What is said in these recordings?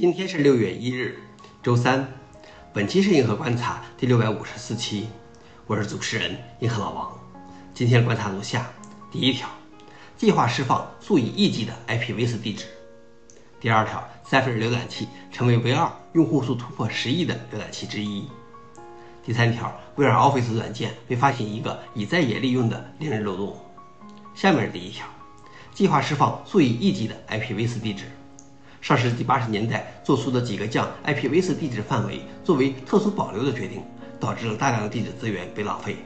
今天是六月一日，周三。本期是银河观察第六百五十四期，我是主持人银河老王。今天观察如下：第一条，计划释放数以亿计的 IPv4 地址；第二条，Safari 浏览器成为唯二用户数突破十亿的浏览器之一；第三条，微软 Office 软件被发现一个已在野利用的令人漏洞。下面是第一条，计划释放数以亿计的 IPv4 地址。上世纪八十年代做出的几个将 IPv4 地址范围作为特殊保留的决定，导致了大量的地址资源被浪费。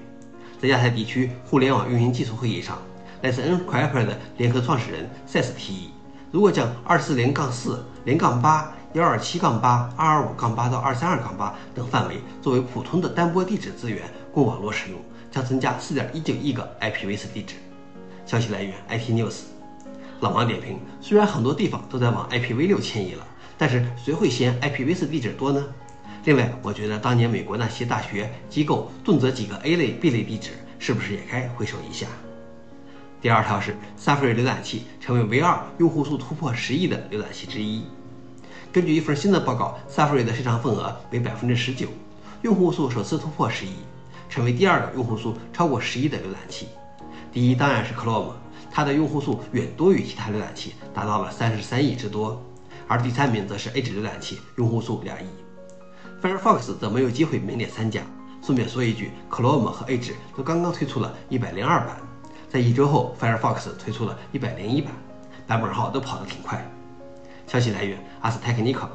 在亚太地区互联网运营技术会议上，来自 Ncraper 的联合创始人塞斯提议，如果将二四零杠四零杠八幺二七杠八二二五杠八到二三二杠八等范围作为普通的单波地址资源供网络使用，将增加四点一九亿个 IPv4 地址。消息来源：IT News。老王点评：虽然很多地方都在往 IPv6 迁移了，但是谁会嫌 IPv4 地址多呢？另外，我觉得当年美国那些大学机构动辄几个 A 类、B 类地址，是不是也该回首一下？第二条是 Safari 浏览器成为唯二用户数突破十亿的浏览器之一。根据一份新的报告，Safari 的市场份额为百分之十九，用户数首次突破十亿，成为第二个用户数超过十亿的浏览器。第一当然是 Chrome。它的用户数远多于其他浏览器，达到了三十三亿之多，而第三名则是 Edge 浏览器，用户数两亿。Firefox 则没有机会名列三甲。顺便说一句，Chrome 和 Edge 都刚刚推出了一百零二版，在一周后，Firefox 推出了一百零一版，版本号都跑得挺快。消息来源：Ars Technica。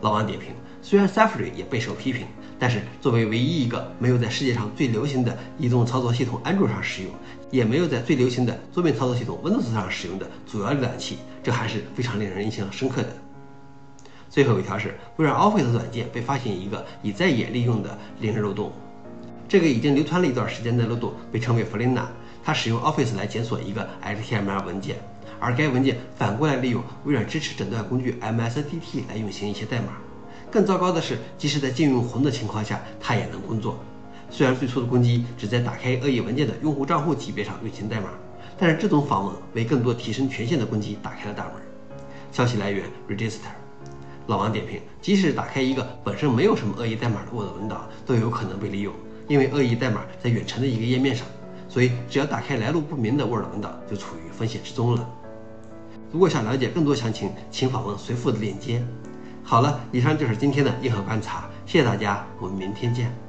老王点评：虽然 Safari 也备受批评，但是作为唯一一个没有在世界上最流行的移动操作系统安卓上使用，也没有在最流行的桌面操作系统 Windows 上使用的主要浏览器，这还是非常令人印象深刻的。最后一条是微软 Office 软件被发现一个已再也利用的临时漏洞，这个已经流传了一段时间的漏洞被称为 Flina，它使用 Office 来检索一个 HTML 文件。而该文件反过来利用微软支持诊断工具 MSDT 来运行一些代码。更糟糕的是，即使在禁用红的情况下，它也能工作。虽然最初的攻击只在打开恶意文件的用户账户级别上运行代码，但是这种访问为更多提升权限的攻击打开了大门。消息来源：Register。老王点评：即使打开一个本身没有什么恶意代码的 Word 文档，都有可能被利用，因为恶意代码在远程的一个页面上，所以只要打开来路不明的 Word 文档，就处于风险之中了。如果想了解更多详情，请访问随附的链接。好了，以上就是今天的硬核观察，谢谢大家，我们明天见。